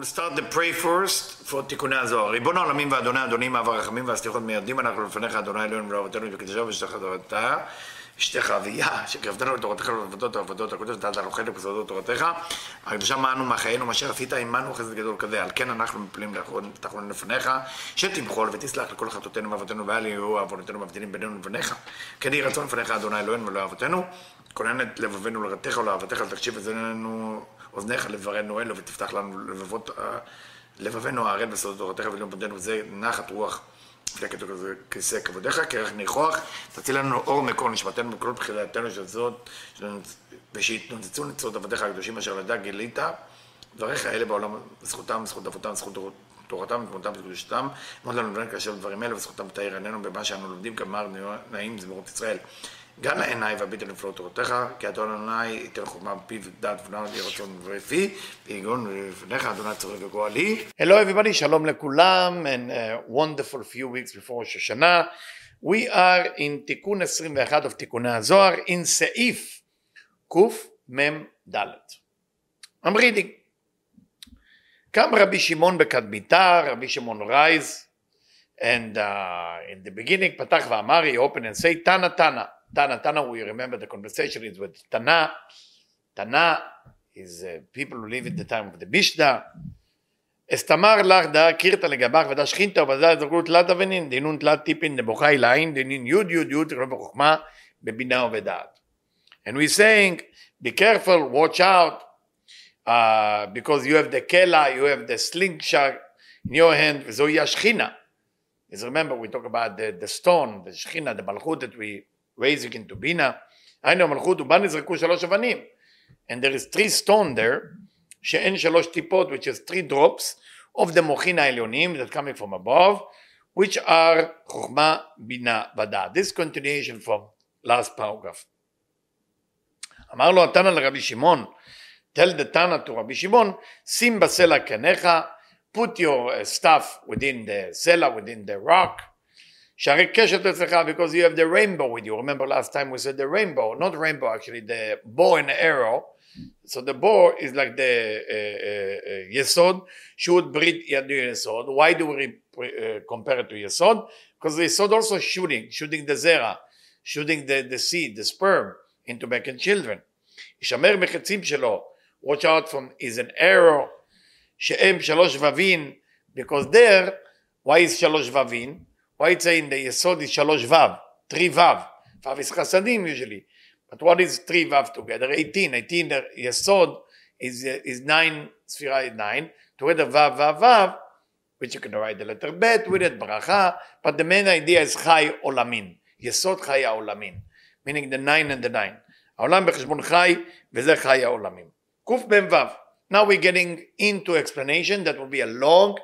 will start the pray first for תיקוני הזוהר. ריבון העולמים ואדוני אדונים אב הרחמים והסליחות מיידים אנחנו לפניך אדוני אלוהינו ולאבותינו וקדשו ושתך תורתה אשתך אביה שקרבתנו לתורתך ולעבודות העבודות הקודש נתת לנו חלק בסודות תורתך. הקדושה מענו מחיינו מה שעשית עמנו חסד גדול כזה. על כן אנחנו מפלים תחלון לפניך שתמחול ותסלח לכל חטאותינו ואבותינו ואל יהיו עוונותינו מבדילים בינינו לבניך. כן יהי רצון לפניך אדוני אלוהינו ולאבותינו כונן את לבבינו לרתך ולאהבתך לתקשיב את זננו אוזניך לברנו אלו ותפתח לנו לבבות, לבבינו הערל בסודות תורתך ולאום בדנו וזה נחת רוח לפני כיסא כבודיך, כרך ניחוח, תציל לנו אור מקור נשמתנו בכל בחילתנו של זאת, ושיתנוצצו ניצות עבדיך הקדושים אשר לדע גילית, דבריך אלה בעולם, זכותם, זכות אבותם, זכות תורתם ותמותם וקדושתם, מאוד לנו לבן כאשר דברים אלה וזכותם תאיר עינינו במה שאנו לומדים כמר נעים זמירות ישראל. גם והביט על נפלאות תורתך, כי אדון אדוני ייתן חוכמה בפיו ודעת ונעל לי רצון ופי, ויגון לפניך אדוני צורך וגואלי. Hello everybody, שלום לכולם, and a wonderful few weeks before ראש השנה. We are in תיקון 21 of תיקוני הזוהר, in סעיף קמ"ד. I'm reading. קם רבי שמעון בקדמיתה, רבי שמעון רייז, and uh, in the beginning פתח ואמר, he opened and say, תנא תנא. Tana, Tana, we remember the conversation is with Tana. Tana is uh, people who live in the time of the Mishnah. אסתמר לך דה קירתא לגבך ודה שכינתא ובזה זכרו תלת אבנין דינון תלת טיפין דבוכי לעין דינין יוד יוד יוד תקרא בחוכמה בבינה ובדעת. And we're saying be careful, watch out uh, because you have the kela, you have the slingshot in your hand וזוהי השכינה. As remember we talk about the, the stone, the שכינה, the מלכות that we raising into בינה, היינו המלכות ובה נזרקו שלוש אבנים. And there is three stone there, שאין שלוש טיפות, which is three drops of the מוחין העליונים that coming from above, which are חוכמה, בינה ודעת. This continuation from last paragraph. אמר לו התנא לרבי שמעון, tell the Tana to רבי שמעון, שים בסלע קניך, put your uh, stuff within the cellar, within the rock, שהרי קשת אצלך because you have the rainbow with you. Remember last time we said the rainbow, not rainbow actually, the bow and arrow. So the bow is like the uh, uh, יסוד, shoot ברית ידו יסוד. Why do we uh, compare it to יסוד? Because the יסוד also shooting, shooting the זרע, shooting the, the seed, the sperm into making children. ישמר בחצים שלו, watch out from is an arrow, שהם שלוש ווין, because there, why is שלוש ווין? Why it's saying the Yesod is Shalosh Vav, three Vav. Vav is Chasadim usually. But what is three Vav together? 18. 18, the Yesod is, is nine, Sfira is nine. Together Vav, Vav, Vav, which you can write the letter Bet with it, Bracha. But the main idea is Chai Olamin. Yesod Chai Olamin. Meaning the nine and the nine. העולם בחשבון חי, וזה חי העולמים. קמ"ו. Now we're getting into explanation that will be a long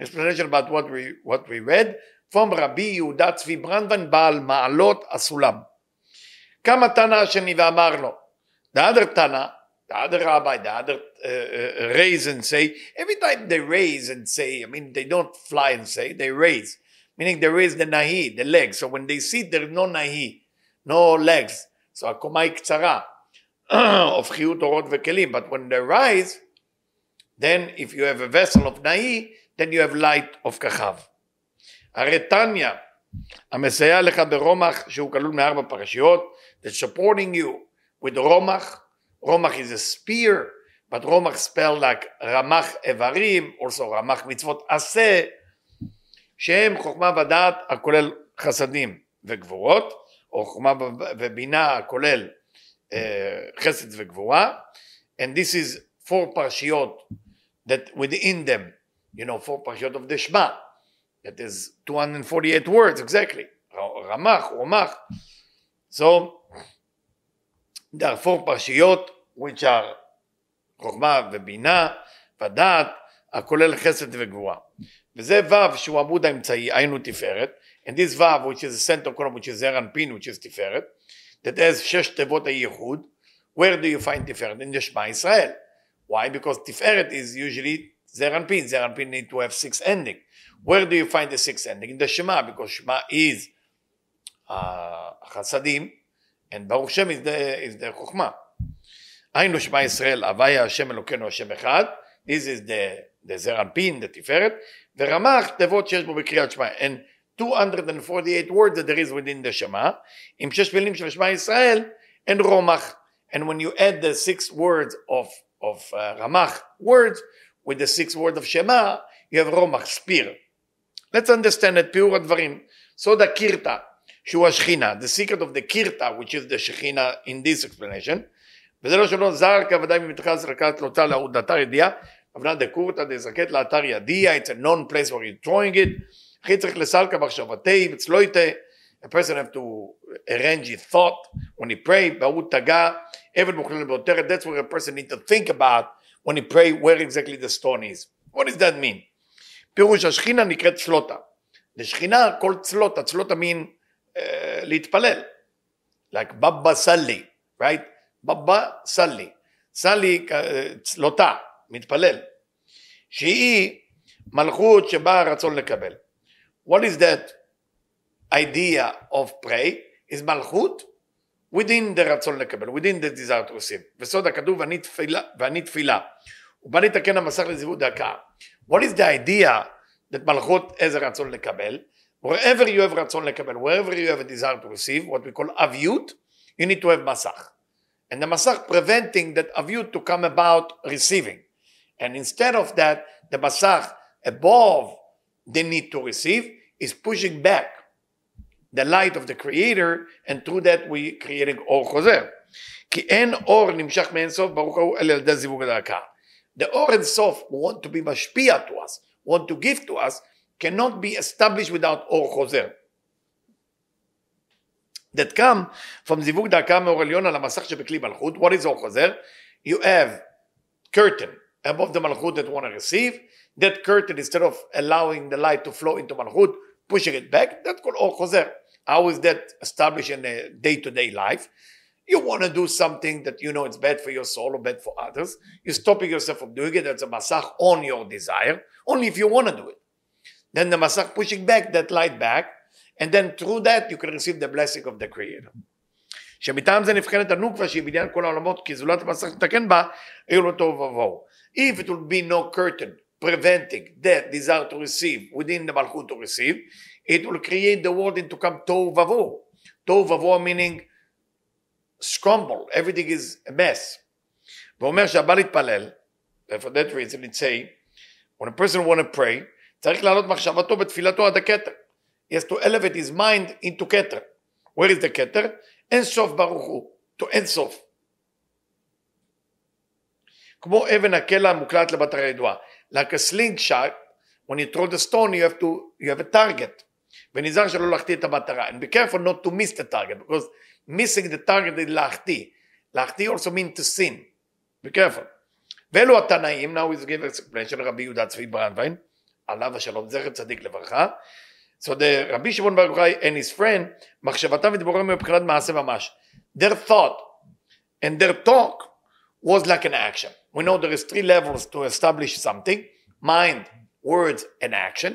explanation about what we, what we read, from רבי יהודה צבי ברנדבן בעל מעלות הסולם. קם התנא השני ואמר לו, other תנא, other uh, uh, raise and say, every time they raise and say, I mean they don't fly and say, they raise, meaning they raise the nahi, the legs, so when they sit there is no nahi, no legs, so הקומה היא קצרה, חיות אורות וכלים, but when they rise, then if you have a vessel of nahi, then you have light of כוכב. הרי תניא המסייע לך ברומח שהוא כלול מארבע פרשיות that supporting you with רומח רומח is a spear but רומח spell like רמח איברים also רמח מצוות עשה שהם חוכמה ודעת הכולל חסדים וגבורות או חוכמה ובינה הכולל uh, חסד וגבורה and this is four פרשיות that within them you know four פרשיות of the שמע That is 248 words exactly. רמ"ח, רומח. So, there are four פרשיות which are חוכמה ובינה ודעת, הכולל חסד וגבורה. וזה ו' שהוא עמוד האמצעי, היינו תפארת, and this ו' which is the center column which is זר אנפין which is תפארת, that has שש תיבות הייחוד, where do you find תפארת? in the שמע ישראל. Why? Because תפארת is usually זר אנפין, זר אנפין need to have six ending. Where do you find the sixth ending? In the Shema, because Shema is uh, Chasadim, And Baruch Shem is the, is the Chokhmah. היינו שמע ישראל, הוויה השם אלוקינו השם אחד, this is the, the זרנפין, the תפארת, ורמ"ח תיבות שיש בו בקריאת שמע. And 248 words that there is within the Shema, עם שש מילים של שמע ישראל, and רומח. And when you add the six words of, of uh, רמ"ח words, with the six words of Shema, you have רומח, spear. Let's understand את פיור הדברים. סוד הקירתא, שהוא השכינה, the secret of the kirta, which is the שכינה in this explanation, וזה לא שלא זרקה ודאי ממתחה זרקת לוטה לעודתה ידיעה, אבנה דקורתא דזרקת לאתר ידיע, it's a known place where you're throwing it, אחי צריך לסלקה מחשבתי וצלויתה, a person have to arrange his thought when he pray, בעוד תגה, אבן מוכלל בעותרת, that's where a person need to think about when he pray where exactly the stone is. What does that mean? פירוש השכינה נקראת צלוטה. לשכינה כל צלוטה, צלוטה mean uh, להתפלל. like בבא סלי, right? בבא סלי. סלי צלוטה, מתפלל. שהיא מלכות שבה הרצון לקבל. What is that idea of pray? is מלכות within the רצון לקבל, within the desire to receive. וסוד הכתוב ואני תפילה, ואני תפילה. ובא לתקן המסך לזיוות דקה. What is the idea that מלכות איזה רצון לקבל? wherever you have רצון לקבל, wherever you have a desire to receive, what we call אביות, you need to have מסך. And the masach preventing that aviyut to come about receiving. And instead of that, the masach above the need to receive is pushing back the light of the creator and through that we creating אור חוזר. כי אין אור נמשך מאין סוף ברוך הוא אלא על ידי זיווג הדרכה. The אור אין סוף want to be משפיע to us, want to give to us, cannot be established without אור חוזר. that come from זיווג דרכה מאור עליון על המסך שבכלי מלכות, what is אור חוזר? You have curtain above the malchut that want to receive, that curtain instead of allowing the light to flow into malchut, pushing it back, that's called אור חוזר. How is that established in a day-to-day life? You want to do something that you know it's bad for your soul or bad for others. You're stopping yourself from doing it. That's a masach on your desire, only if you want to do it. Then the masach pushing back that light back, and then through that you can receive the blessing of the Creator. שמטעם זה נבחנת הנוקבה שהיא בניין כל העולמות כי זולת המסך לתקן בה, היו לו תוהו ובוהו. If it will be no curtain preventing that desire to receive within the malchut to receive, it will create the world into come tohu vavohu. Tohu vavohu meaning scramble, everything is a mess. ואומר שהבא להתפלל, for that reason it say, when a person want to pray, צריך להעלות מחשבתו בתפילתו עד הכתר. He has to elevate his mind into כתר. Where is the כתר? אין סוף ברוך הוא, to אין סוף. כמו אבן הקלע המוקלט למטרה ידועה. Like a slingshot, when you throw the stone, you have to, you have a target. ונזהר שלא להחטיא את המטרה. And be careful not to miss the target, because missing the target is להחטיא. להחטיא also mean to sin. Be careful. ואלו התנאים, now is give explanation רבי יהודה צבי ברנדווין, עליו השלום, זכר צדיק לברכה. So the רבי שמעון בר יוחאי and his friend, מחשבתם ודיבורם מבחינת מעשה ממש. Their thought and their talk was like an action. We know there is three levels to establish something, mind, words, and action.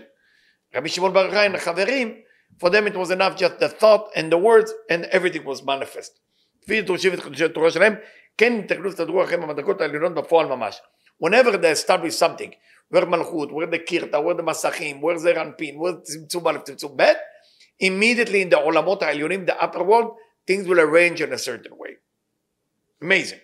רבי שמעון בר יוחאי and החברים, for them it was enough just the thought and the words and everything was manifest. כפי דורשים את חידושי התורה שלהם, כן תקלו ותדרו לכם במדרגות העליונות בפועל ממש. Whenever they establish something, where מלכות, where the קירתא, where the מסכים, where זה רנפין, where צמצום א', צמצום ב', immediately in the עולמות העליונים, the upper world, things will arrange in a certain way. Amazing.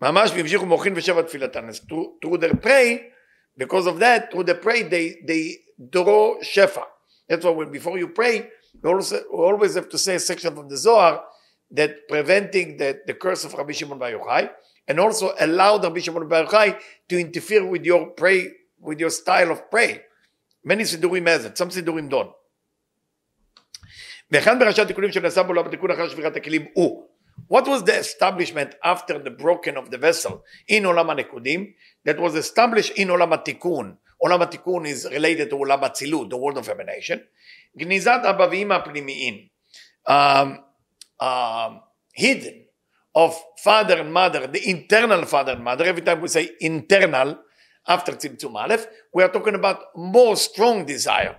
ממש והמשיכו מוחין ושבע תפילתן. As through, through their pray, because of that, through the pray, they, they draw shefa. That's why when, before you pray, you also, you always have to say a section from the Zohar that preventing the, the curse of Rabbi Shimon Bar Yochai, and also allow Rabbi Shimon Bar Yochai to interfere with your pray, with your style of pray. Many סידורים מה זה, some סידורים don't. ואחד מראשי התיקונים שנעשה בו בתיקון אחר שבירת הכלים הוא What was the establishment after the broken of the vessel in עולם הנקודים that was established in עולם התיקון עולם התיקון is related to עולם האצילות, the world of emanation גניזת אבא ואמא הפנימיים um, um, hidden of father and mother, the internal father and mother, every time we say internal after צמצום א', we are talking about more strong desire,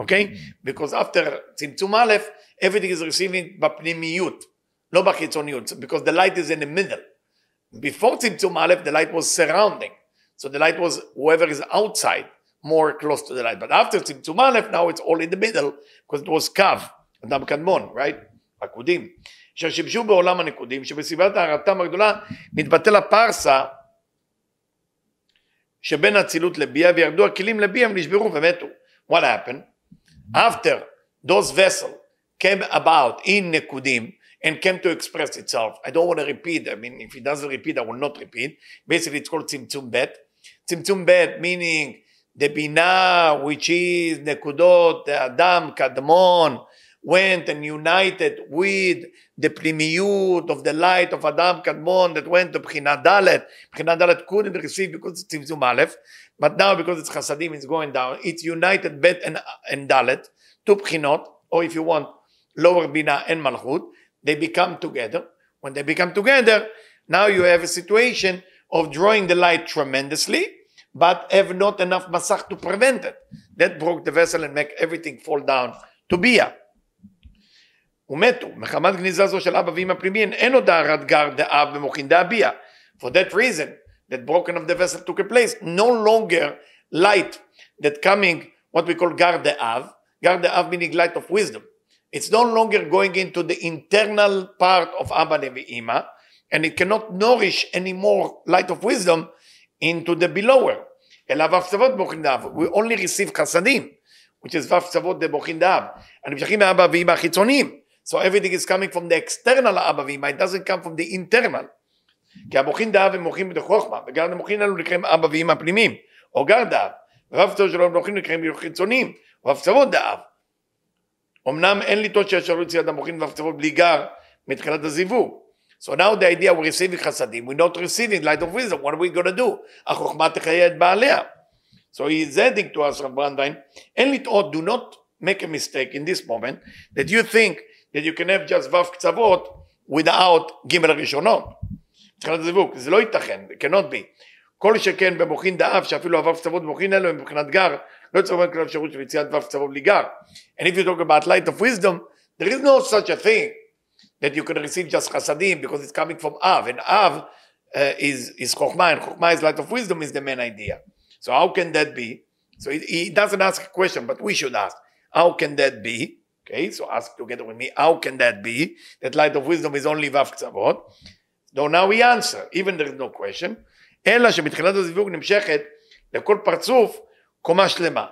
okay? Because after צמצום א', everything is receiving בפנימיות. לא בחיצוניות, because the light is in the middle. Before צמצום א', the light was surrounding. So the light was whoever is outside, more close to the light. But after צמצום א', now it's all in the middle, because it was קו, אדם קדמון, right? עקודים. אשר שימשו בעולם הנקודים, שבסביבת הערתם הגדולה מתבטל הפרסה שבין אצילות לביאה, וירדו הכלים לביאה ונשברו ומתו. What happened? After those vessels came about in נקודים, and came to express itself. I don't want to repeat. I mean, if it doesn't repeat, I will not repeat. Basically, it's called tzimtzum bet. Tzimtzum bet meaning the bina, which is nekudot, the adam, kadmon, went and united with the plimiyut of the light of Adam Kadmon that went to Bchina Dalet. Bchina Dalet couldn't receive because it's Tzimtzum Aleph, but now because it's Chasadim, it's going down. It's united Bet and, and Dalet, two Bchinot, or if you want, lower Bina and Malchut they become together. When they become together, now you have a situation of drawing the light tremendously, but have not enough masach to prevent it. That broke the vessel and make everything fall down to bia. ומתו, מחמת גניזה זו של אבא ואמא פנימיים, אין עוד הערת גר דאב במוחין דאביה. For that reason, that broken of the vessel took a place, no longer light that coming, what we call gar de'av, gar de'av meaning light of wisdom. It's no longer going into the internal part of Abba Nevi'ima, and it cannot nourish any more light of wisdom into the belower. We only receive chasadim, which is de bochin da'ab. And nמשכים מאבא ואמא חיצוניים. So everything is coming from the external אבא ואמא, it doesn't come from the internal. כי הבוכין דאב הם מוחים בחוכמה, וגם המוחין האלו נקראים אבא ואמא פנימיים, או גר דאב. צבot שלו מוחים נקראים חיצוניים, רב צוות דאב. אמנם אין לטעות שישרו יציאת המוחין והקצוות בלי גר מתחילת הזיווג. So now the idea we're receiving חסדים, we're not receiving light of wisdom, what are we going to do? החוכמה תחיה את בעליה. So he is adding to us, רב ברנדין, אין לטעות, do not make a mistake in this moment, that you think that you can have just ו' קצוות without ג' הראשונות. מתחילת הזיווג, זה לא ייתכן, it cannot be. כל שכן במוחין דאב, שאפילו הו' קצוות במוחין אלו הם מבחינת גר, לא צריך כלל אפשרות של יציאת ו' קצוות בלי גר. And if you talk about light of wisdom, there is no such a thing that you can receive just chasadim because it's coming from Av, and Av uh, is, is Chokhmah, and Chokhmah is light of wisdom is the main idea. So how can that be? So he, he doesn't ask a question, but we should ask, how can that be? Okay, so ask together with me, how can that be? That light of wisdom is only Vav Ktsavot. So now we answer, even there is no question, אלא שמתחילת הזיווג נמשכת לכל פרצוף קומה שלמה.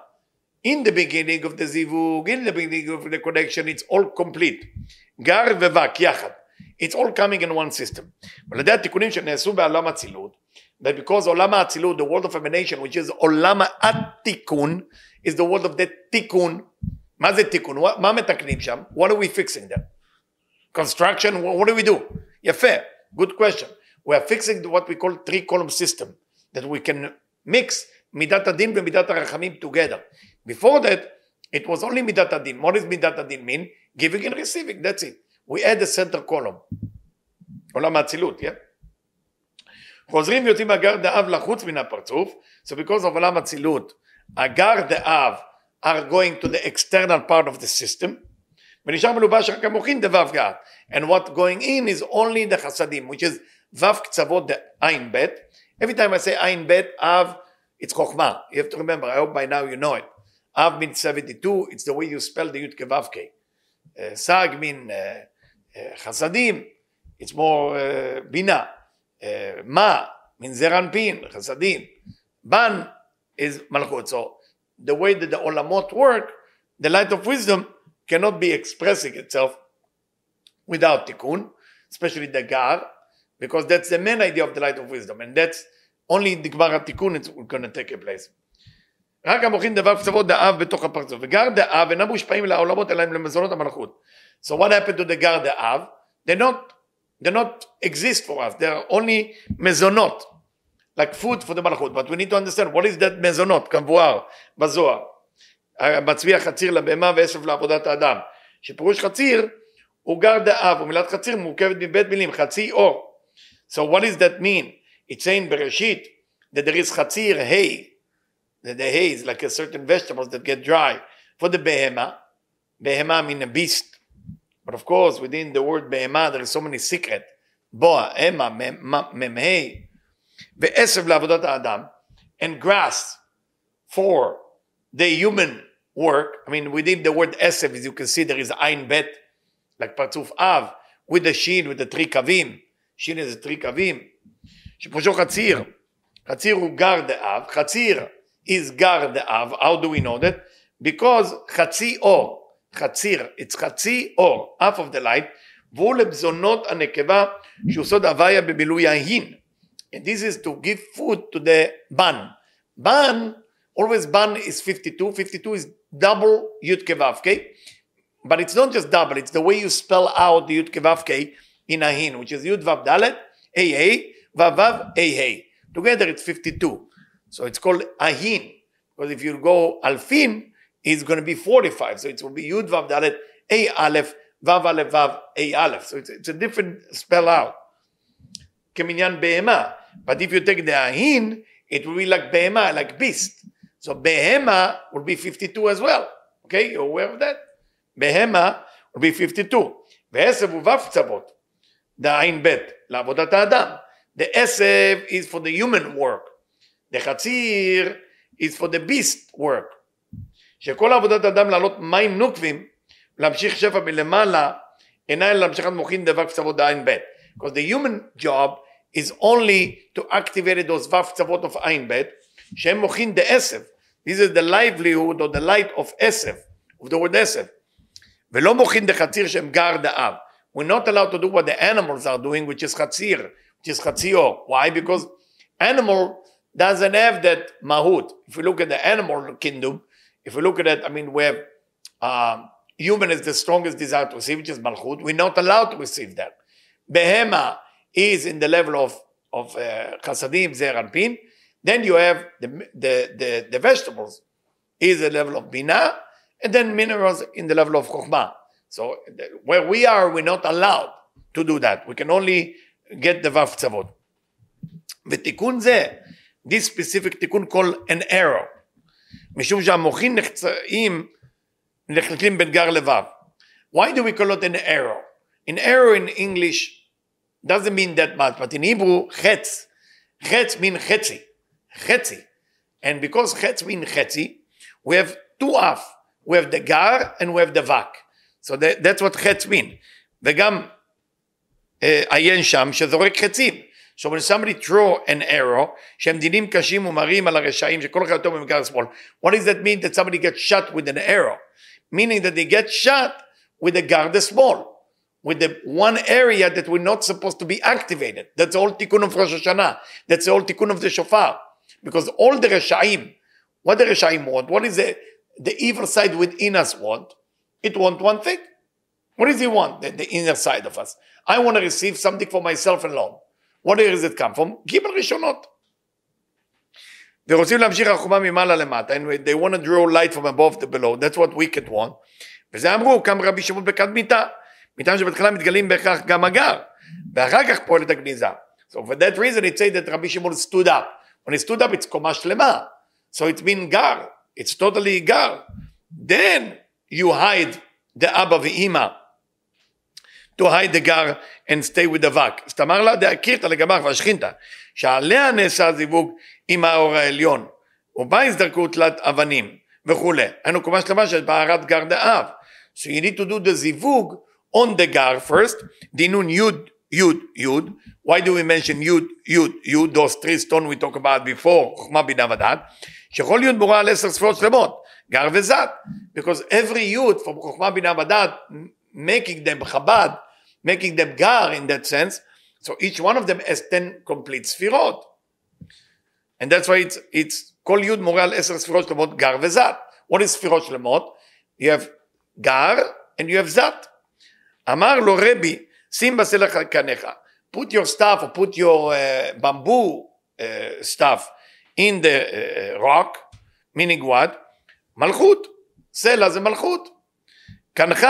In the beginning of the zivug, in the beginning of the connection, it's all complete. גר וווק יחד. It's all coming in one system. ועל ידי התיקונים שנעשו בעולם אצילות, that because עולם האצילות, the world of emanation, which is עולם התיקון, is the world of the תיקון. מה זה תיקון? מה מתקנים שם? What are we fixing there? Construction, what do we do? יפה, good question. We are fixing what we call three column system, that we can mix מידת הדין ומידת הרחמים together. Before that, it was only מידת הדין. What does מידת הדין mean? Giving and receiving, that's it. We add the center column. עולם האצילות, yeah? חוזרים ויוצאים מהגר דאב לחוץ מן הפרצוף, so because of עולם אצילות, הגר דאב are going to the external part of the system, ונשאר מלובש רק המוחין דוו גר. And what going in is only the חסדים, which is וו קצוות עין ב'. Every time I say עין ב', אב it's Chokhmah. You have to remember, I hope by now you know it. Av means 72, it's the way you spell the Yud Kevavke. Uh, Sag means uh, uh, Chasadim, it's more Bina. Ma means Zeranpin, Chasadim. Ban is Malchut. So the way that the Olamot work, the light of wisdom cannot be expressing itself without Tikkun, especially the Gar, because that's the main idea of the light of wisdom. And that's only in the Gemara Tikkun it's going to take a place. רק המוחין דבר קצוות דאב בתוך הפרצוף, וגר דאב אינם מושפעים לעולמות אלא הם למזונות המלכות. So what happened to the גר דאב? They not, they not exist for us, they are only מזונות, like food for the מלכות, but we need to understand what is that מזונות, כמבואר בזוהר. מצביע חציר לבהמה ועשב לעבודת האדם. שפירוש חציר הוא גר דאב, ומילת חציר מורכבת מבית מילים, חצי אור. So what does that mean? It's saying Bereshit that there is chatzir hay, that the hay is like a certain vegetables that get dry for the behema. Behema mean a beast, But of course, within the word בהמה, there is so many secret. בוע, המה, מ"ה, ועשב לעבודת האדם, and grass for the human work. I mean, within the word עשב, as you can see, there is עין בית, like פרצוף אב, with the shin, with the three קווים. shin is three קווים. שפרושו חציר. חציר הוא גר דאב, חציר is גר דאב, how do we know that? Because חצי אור, חציר, it's חצי אור, half of the light, והוא לבזונות הנקבה שעושות הוויה במילוי ההין. And this is to give food to the ban. Ban, always ban is 52, 52 is double yud kevavke, but it's not just double, it's the way you spell out the yud kevavke in ahin, which is yud vav dalet, a a, vav vav a a. Together it's 52. So it's called ahin. Because if you go alfin, it's going to be 45. So it will be yud vav dalet, a aleph, vav aleph, vav a aleph. So it's, it's a different spell out. Keminyan behema. But if you take the ahin, it will be like behema, like beast. So behema will be 52 as well. Okay, you're aware of that? Behema will be 52. ועשב הוא ו' קצוות, דעין ב', לעבודת האדם. The עשב is for the human work. The חציר is for the beast work. שכל עבודת האדם לעלות מים נוקבים, להמשיך שפע מלמעלה, אינה אלא להמשכת מוחין דבק קצוות דעין ב'. Because the human job is only to activate those vav tzavot of Ain Bet, שהם מוכין דעשב. This is the livelihood or the light of עשב, of the word עשב. ולא מוכין דחציר שהם גר דאב. We're not allowed to do what the animals are doing, which is חציר, which is חציור. Why? Because animal doesn't have that mahut. If we look at the animal kingdom, if we look at it, I mean, we have um, human is the strongest desire to receive, which is malchut. We're not allowed to receive that. Behema is in the level of of uh, chasadim, zer and pin. Then you have the, the, the, the vegetables is the level of bina, and then minerals in the level of chokhmah. So where we are, we're not allowed to do that. We can only get the vav tzavot. ותיקון זה, this specific תיקון called an arrow. משום שהמוחין נחצאים, נחלקים בין גר לבב. Why do we call it an arrow? An arrow in English doesn't mean that much, but in Hebrew, chetz, chetz mean chetzi, chetzi. And because chetz mean chetzi, we have two af. We have the gar and we have the vak. So that, that's what chetz mean. וגם עיין שם שזורק חצים. So when somebody throw an arrow, שהם דינים קשים ומרים על הרשעים, שכל אחד יותר במגר השמאל. What does that mean that somebody gets shot with an arrow? Meaning that they get shot with the guard small with the one area that we're not supposed to be activated. That's all tikkun of Rosh Hashanah. That's all tikkun of the shofar. Because all the Reshaim, what the Reshaim want, what is the, the evil side within us want? It want one thing. What does he want? The, the inner side of us. I want to receive something for myself alone. What does it come from? גימל ראשונות. ורוצים להמשיך החומה ממעלה למטה, and they want to draw light from above to below, that's what wicked want. וזה אמרו, קם רבי שמעון בקדמיתה. מטעם שבהתחלה מתגלים בהכרח גם הגר, ואחר כך פועלת הגניזה. So for that reason it says that רבי שמעון stood up. When he stood up it's קומה שלמה. So it's been גר. It's totally גר. Then you hide the אבא ואימא. To hide the גר and stay with the וק. אז תאמר לה דאקירתא לגמך והשכינתא, שעליה נעשה זיווג עם האור העליון, ובה הזדרקו תלת אבנים וכולי. היינו קומה שלמה של בערת גר דאב. So you need to do the זיווג on the gar first, dinun yud, yud, yud. Why do we mention yud, yud, yud, those three stones we talked about before, חוכמה בינה ודעת, שכל יוד מורה על עשר ספירות שלמות, גר וזת, because every yud from חוכמה בינה ודעת, making them chabad, making them gar in that sense, so each one of them has 10 complete ספירות. And that's why it's, it's כל יוד מורה על עשר ספירות שלמות, גר וזת. What is ספירות שלמות? You have gar and you have zat. אמר לו רבי, שים בסלע קניך, put your stuff or put your uh, bamboo uh, stuff in the uh, rock, meaning what? מלכות, סלע זה מלכות. קנך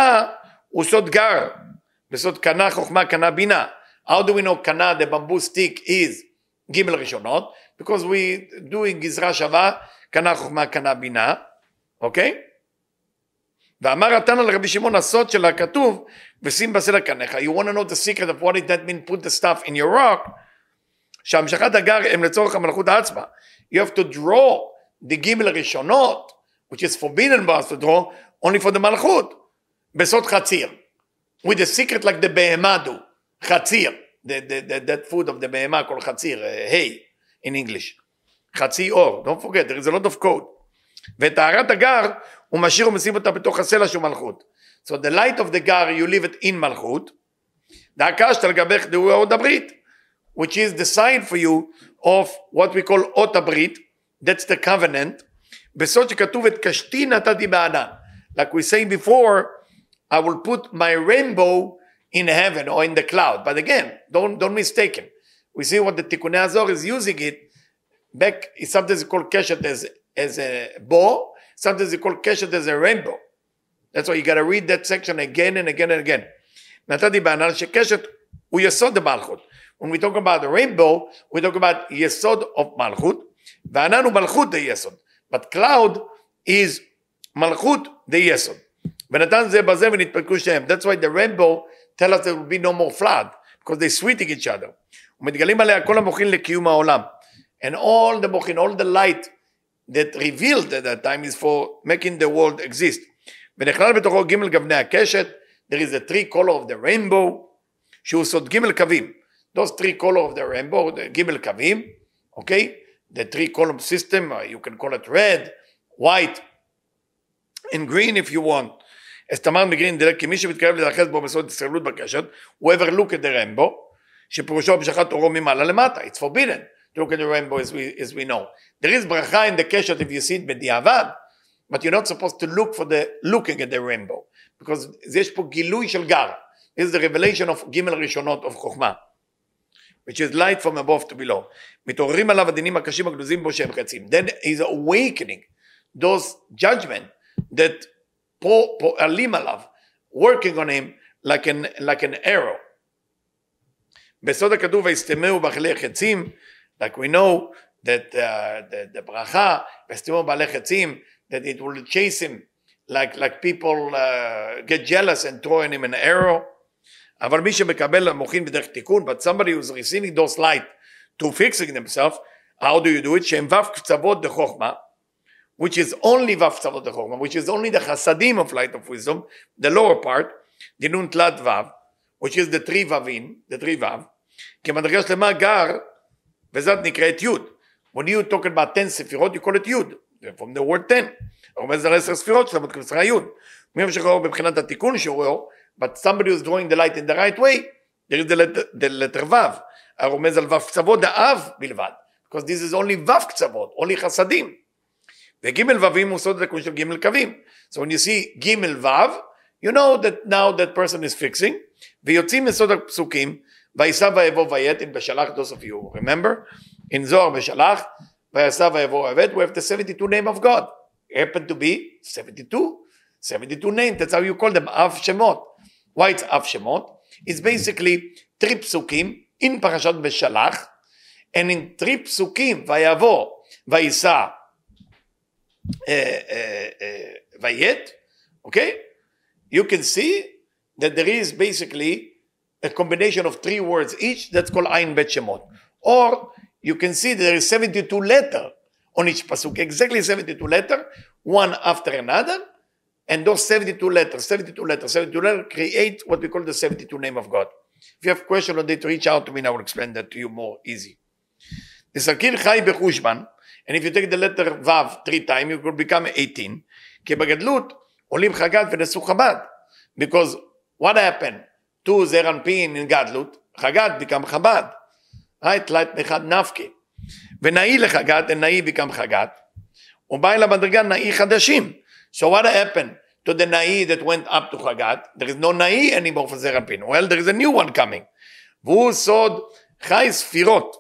הוא סוד גר, בסוד קנה חוכמה קנה בינה. How do we know קנה, the bamboo stick is ג' ראשונות? Because we doing גזרה שווה, קנה חוכמה קנה בינה, אוקיי? Okay? ואמר התנא לרבי שמעון הסוד של הכתוב ושים בסלע קניך. You want to know the secret of what it that mean put the stuff in your rock שהמשכת הגר הם לצורך המלכות עצמה. You have to draw the גימל הראשונות which is forbidden by us to draw only for the מלכות בסוד חציר. with the secret like the בהמה do. חציר. The, the, the, that food of the בהמה called חציר. Uh, hay in English. חצי אור. Don't forget there is a lot of code. וטהרת הגר הוא משאיר ומשים אותה בתוך הסלע שהוא מלכות. So the light of the gar you leave it in מלכות. דאקשת לגבך דהו אות הברית. which is the sign for you of what we call אות הברית. That's the covenant. בסוד שכתוב את קשתי נתתי בענן. Like we say before, I will put my rainbow in heaven or in the cloud. But again, don't don't mistake it. We see what the Tikkunei Zohar is using it back. It's sometimes called keshet as as a bow. Sometimes it's called keshet as a rainbow. That's why you got to read that section again and again and again. נתתי בענן שקשת הוא יסוד malchut. When we talk about the rainbow, we talk about yesod of malchut. וענן malchut de yesod. But cloud is malchut de yesod. ונתן זה בזה ונתפרקו שניהם. That's why the rainbow tell us there will be no more flood, because they sweeting each other. ומתגלים עליה כל המוחין לקיום העולם. And all the מוחין, all the light that revealed at that time is for making the world exist. ונכלל בתוכו ג' גווני הקשת, there is a three color of the rainbow, שהוא סוד ג' קווים. those three color of the rainbow, the ג' קווים, okay? the three column system, uh, you can call it red, white, and green if you want. אז תמר מגרין דילג כי מי שמתקרב להיאחז בו בסוד הסתגלות בקשת, whoever look at the rainbow, שפירושו המשכת אורו ממעלה למטה, it's forbidden to look at the rainbow as we, as we know. There is ברכה in the קשת if you see it בדיעבד, but you're not supposed to look for the looking at the rainbow, because יש פה גילוי של גר. Is the revelation of ג' ראשונות of חוכמה. which is light from above to below. מתעוררים עליו הדינים הקשים הגנוזים בו שהם חצים. Then is awakening those judgment that Paul, working on him like an, like an arrow. Like we know that uh, the, the bracha, that it will chase him like, like people uh, get jealous and throw him an arrow. But somebody who's receiving those light to fixing themselves, how do you do it? Which is only קצוות דחוכמה, which is only the חסדים of light of wisdom, the lower part, דנון תלת ו', which is the three ו"ים, the three ו', כמדרגה שלמה גר, וזאת נקראת י'. When you talk about 10 ספירות, you call it י', from the word 10. רומז על 10 ספירות שלמות כמסרה י'. מי ממשיך אור מבחינת התיקון שהוא but somebody who's drawing the light in the right way, there is the letter, the letter ו', הרומז על ו' קצוות דאב בלבד, because this is only ו' קצוות, only חסדים. וג' ו"ים הוא סוד התיקון של ג' קווים. So when you see ג' ו', you know that now that person is fixing, ויוצאים מסוד הפסוקים, וישא ויבוא ויית, in בשלח those of you remember, in זוהר בשלח, וישא ויבוא ויית, we have the 72 name of God. It happened to be 72, 72 names, that's how you call them, אב שמות. Why it's אב שמות? It's basically three פסוקים in פרשת בשלח, and in three פסוקים, ויבוא, וישא, Eh, eh, eh, Vayet, okay, you can see that there is basically a combination of three words each that's called Ain Bet Shemot. Or you can see there is 72 letter on each pasuk, exactly 72 letter, one after another, and those 72 letters, 72 letters, 72 letters create what we call the 72 name of God. If you have question on that, reach out to me and I will explain that to you more easy. The Zakir Chai Bechushman, and if you take the letter Vav three times, you will become 18. כי בגדלות עולים חג"ד ונשאו חב"ד. Because what happened to זעיר אנפין in גדלות? חג"ד become חב"ד. right? light אחד נפקי. ונאי לחג"ד, and נאי become חג"ד. ובא אל המדרגה נאי חדשים. So what happened to the נאי that went up to חג"ד? There is no נאי anymore for זעיר אנפין. Well, there is a new one coming. והוא סוד חי ספירות.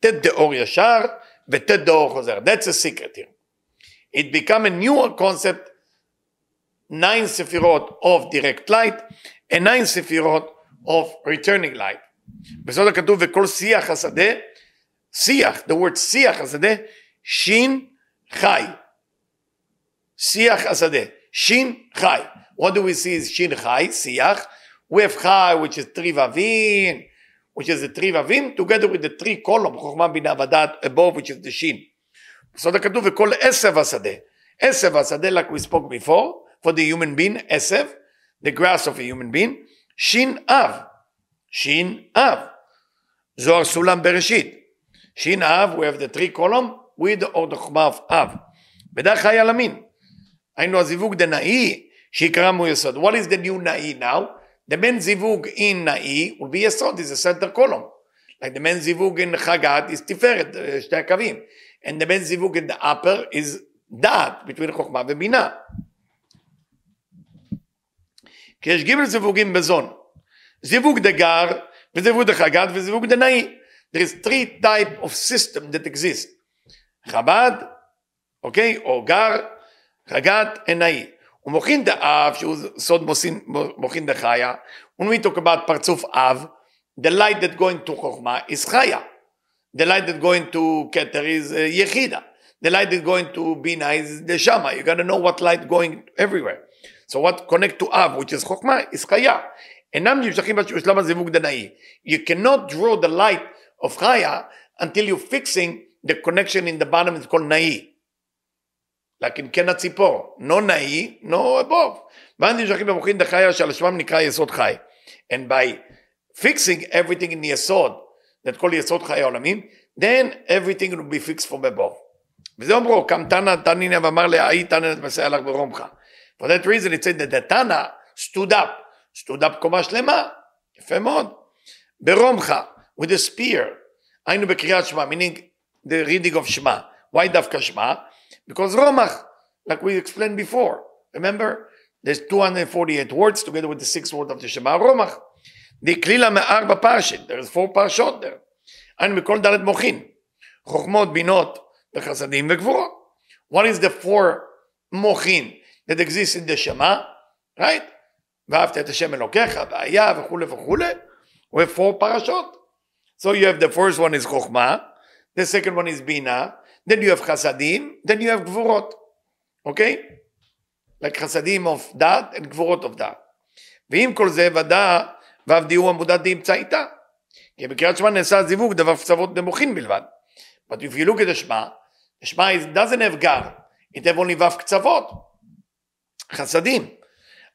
ט' דאור ישר וט' דאור חוזר. That's a secret here. It become a newer concept, nine sefirot of direct light, and nine sefirot of returning light. בסוד הכתוב וכל שיח השדה, שיח, the word שיח השדה, שין חי. שיח השדה, Shin Chai. What do we see is Shin Chai, Siyach. We have Chai, which is Tri Vavim, which is the Tri Vavim, together with the three column, Chokhmah Bina Vadat, above, which is the Shin. So the כתוב וכל עשב השדה. עשב השדה, like we spoke before, for the human being, עשב, the grass of a human being, שין אב. שין אב. זוהר סולם בראשית. שין אב, we have the three column, with the order of אב. בדרך חי על המין. היינו הזיווג דנאי, שיקרא מו יסוד. What is the new נאי now? The main זיווג in נאי will be יסוד, is a center column. Like the main זיווג in חגת is תפארת, שתי הקווים. And the main זיווג in the upper is דעת, between חוכמה ובינה. כי יש גיבל זיווגים בזון. זיווג דגר, וזיווג דחגת, וזיווג דנאי. There is three type of system that exist. חב"ד, אוקיי? או גר, חגת, נאי. ומוכין דאב, שהוא סוד מוכין דחיה, when we talk about פרצוף אב, the light that going to חוכמה is חיה. The light that going to Keter is uh, יחידה. The light that going to Bina is the Shama. You got to know what light going everywhere. So what connect to Av, which is Chokhmah, is Chaya. אינם נמשכים בשלב הזיווג דנאי. You cannot draw the light of Chaya until you're fixing the connection in the bottom, it's called נאי. In קן הציפור. no נאי, no above. ואז נמשכים במוחין דחיה שעל שמם נקרא יסוד חי. And by fixing everything in יסוד, that כל יסוד חיי העולמים, then everything will be fixed from above. וזה אומרו, קם תנא תנינא ואמר להאי תנא נתמסע לך ברומך. For that reason it said that the Tana stood up, stood up קומה שלמה, יפה מאוד, ברומך, with a spear, היינו בקריאת שמע, meaning the reading of שמע. Why דווקא שמע? Because רומח, like we explained before, remember? There's 248 words together with the six words of the Shema רומח. דקלילה מארבע פרשת, there's four פרשות there. היינו בכל דלת מוחין, חוכמות, בינות וחסדים וגבורות. What is the four מוחין? that exists in the Shema, right? ואהבת את השם אלוקיך, והיה וכולי וכולי, we have four parashot. So you have the first one is חוכמה, the second one is בינה, then you have חסדים, then you have גבורות, okay? like חסדים of דת and גבורות of דת. ועם כל זה ודא ועבדיהו עמודת דאמצא איתה. כי בקריאת שמע נעשה זיווג דבר קצוות נמוכים בלבד. But if you look at the שמע, the שמע doesn't have גר, it have only ו' קצוות. חסדים.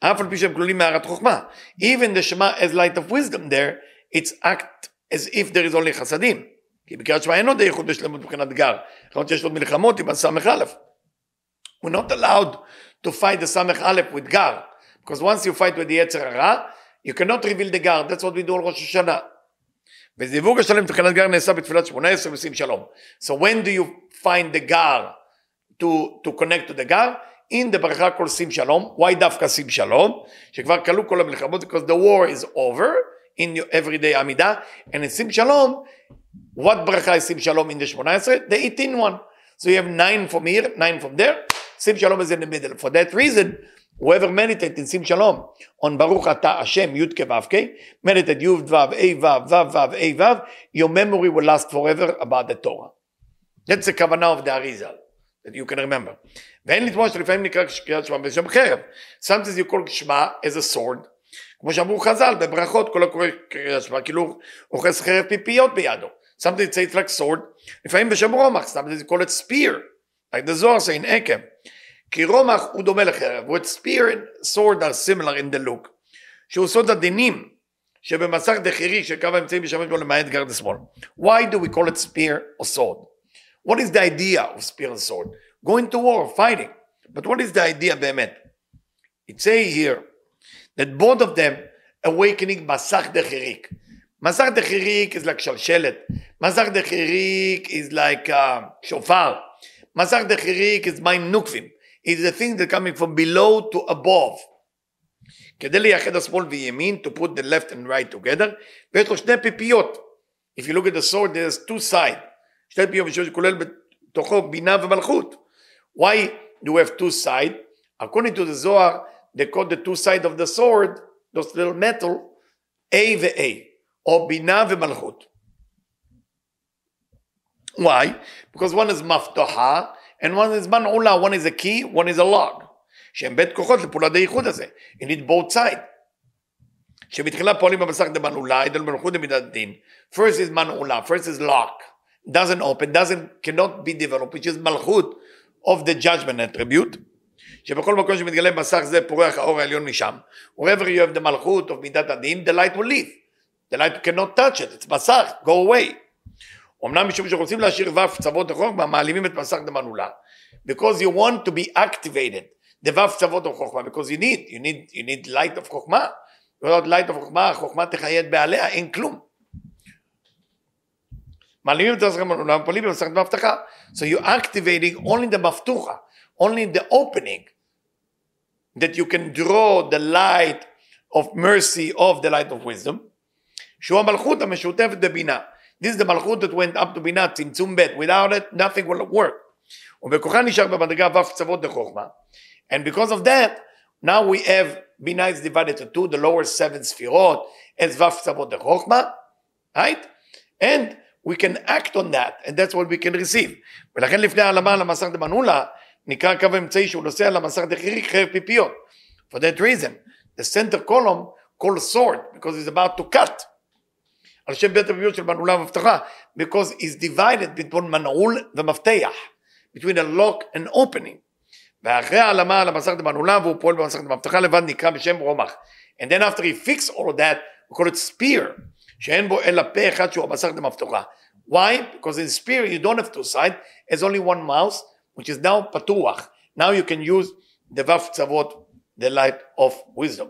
אף על פי שהם כלולים מערת חוכמה. Even the Shema as light of wisdom there, it's act as if there is only חסדים. כי בקריאת שמע אין עוד איכות בשלמות מבחינת גר. למרות שיש עוד מלחמות עם הסמך א'. We're not allowed to fight the סמך א' with גר. Because once you fight with the יצר הרע, you cannot reveal the גר. That's what we do על ראש השנה. וזיווג השלם מבחינת גר נעשה בתפילת שמונה עשרה ושים שלום. So when do you find the גר to, to connect to the גר? in the ברכה called שים שלום, why דווקא שים שלום? שכבר כלו כל המלחמות, because the war is over in your everyday עמידה, and in שים שלום, what ברכה is שים שלום in the 18? The 18 one. So you have 9 from here, 9 from there, שים שלום is in the middle. For that reason, whoever meditate in שים שלום, on אתה השם, י' כו' כ', meditate י' ו', ה' ו', ו' ו', ה' ו', your memory will last forever about the Torah. That's the כוונה of the Arizal. that you can remember. ואין לתמוש שלפעמים נקרא קריאת שמע בשם חרב. Sometimes you call שמע as a sword. כמו שאמרו חז"ל בברכות כל הקורא קריאת שמע כאילו אוחז חרב פיפיות בידו. Sometimes say it's like sword. לפעמים בשם רומח. Sometimes you call it spear. like the זוהר say in עקב. כי רומח הוא דומה לחרב. with spear and sword are similar in the look. שהוא סוד הדינים שבמסך דחירי שקו האמצעים משמש בו למעט גרד השמאל. Why do we call it spear or sword? What is the idea of spear and sword? Going to war, fighting. But what is the idea באמת? It say here that both of them awakening Masach Dechirik. Masach Dechirik is like Shalshelet. Masach Dechirik is like uh, Shofar. Masach Dechirik is Maim Nukvim. It's the thing that coming from below to above. כדי לייחד השמאל וימין, to put the left and right together, ויש לו שני פיפיות. If you look at the sword, there's two sides. שתי פיפיות שכולל בתוכו בינה ומלכות. Why do we have two sides? According to the Zohar, they call the two sides of the sword, those little metal, A ו-A, or בינה ומלכות. Why? Because one is maftoha and one is man'ula, one is a key, one is a lock. שהם בית כוחות לפעולת הייחוד הזה. You need both side. שבתחילה פועלים במסך דמנעולה, אדל מלכות דמידת דין. First is מנעולה, first is lock. doesn't open, doesn't, cannot be developed, which is מלכות of the judgment attribute. שבכל מקום שמתגלה במסך זה פורח האור העליון משם. wherever you have the מלכות of מידת הדין, the light will leave. the light cannot touch it, it's מסך, go away. אמנם משום שרוצים להשאיר ו' קצוות החוכמה, מעלימים את מסך דמנעולה. because you want to be activated, the ו' קצוות החוכמה, because you need, you need, you need light of חוכמה. without light of חוכמה, החוכמה תחייד בעליה, אין כלום. מעלימים את מסך דמנעולה, מפעלים במסך דמבטחה. so you're activating only the מפתוחה, only the opening, that you can draw the light of mercy of the light of wisdom, שהוא המלכות המשותפת בבינה. This is the מלכות that went up to בינה, צמצום ב', without it nothing will work. ובכוחה נשאר במדרגה ו' קצוות לחוכמה. And because of that, now we have, בינה is divided to two, the lower seven ספירות, as ו' קצוות לחוכמה, right? And we can act on that, and that's what we can receive. ולכן לפני העלמה על המסך דמנעולה, נקרא קו אמצעי שהוא נוסע על המסך דחיריק חרב פיפיות. For that reason, the center column called sword, because it's about to cut. על שם בית הפיפיות של מנעולה ומבטחה, because it's divided between מנעול ומפתח, between a lock and opening. ואחרי העלמה על המסך דמנעולה והוא פועל במסך דמבטחה לבד נקרא בשם רומח. And then after he fix all of that, we call it spear, שאין בו אלא פה אחד שהוא המסך דמבטחה. Why? Because in spear you don't have two sides, there's only one mouse, which is now פתוח. Now you can use the ו' קצוות, the light of wisdom.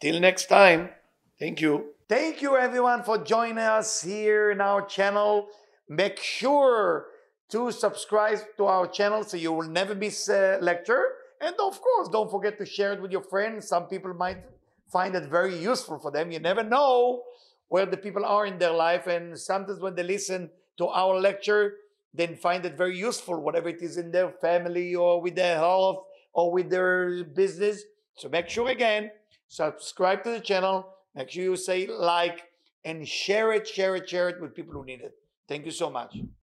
Till next time, thank you. Thank you everyone for joining us here in our channel. Make sure to subscribe to our channel so you will never miss a lecture. And of course, don't forget to share it with your friends. Some people might find it very useful for them. You never know where the people are in their life. And sometimes when they listen to our lecture, they find it very useful, whatever it is in their family or with their health or with their business. So make sure again, subscribe to the channel. Make sure you say like and share it, share it, share it with people who need it. Thank you so much.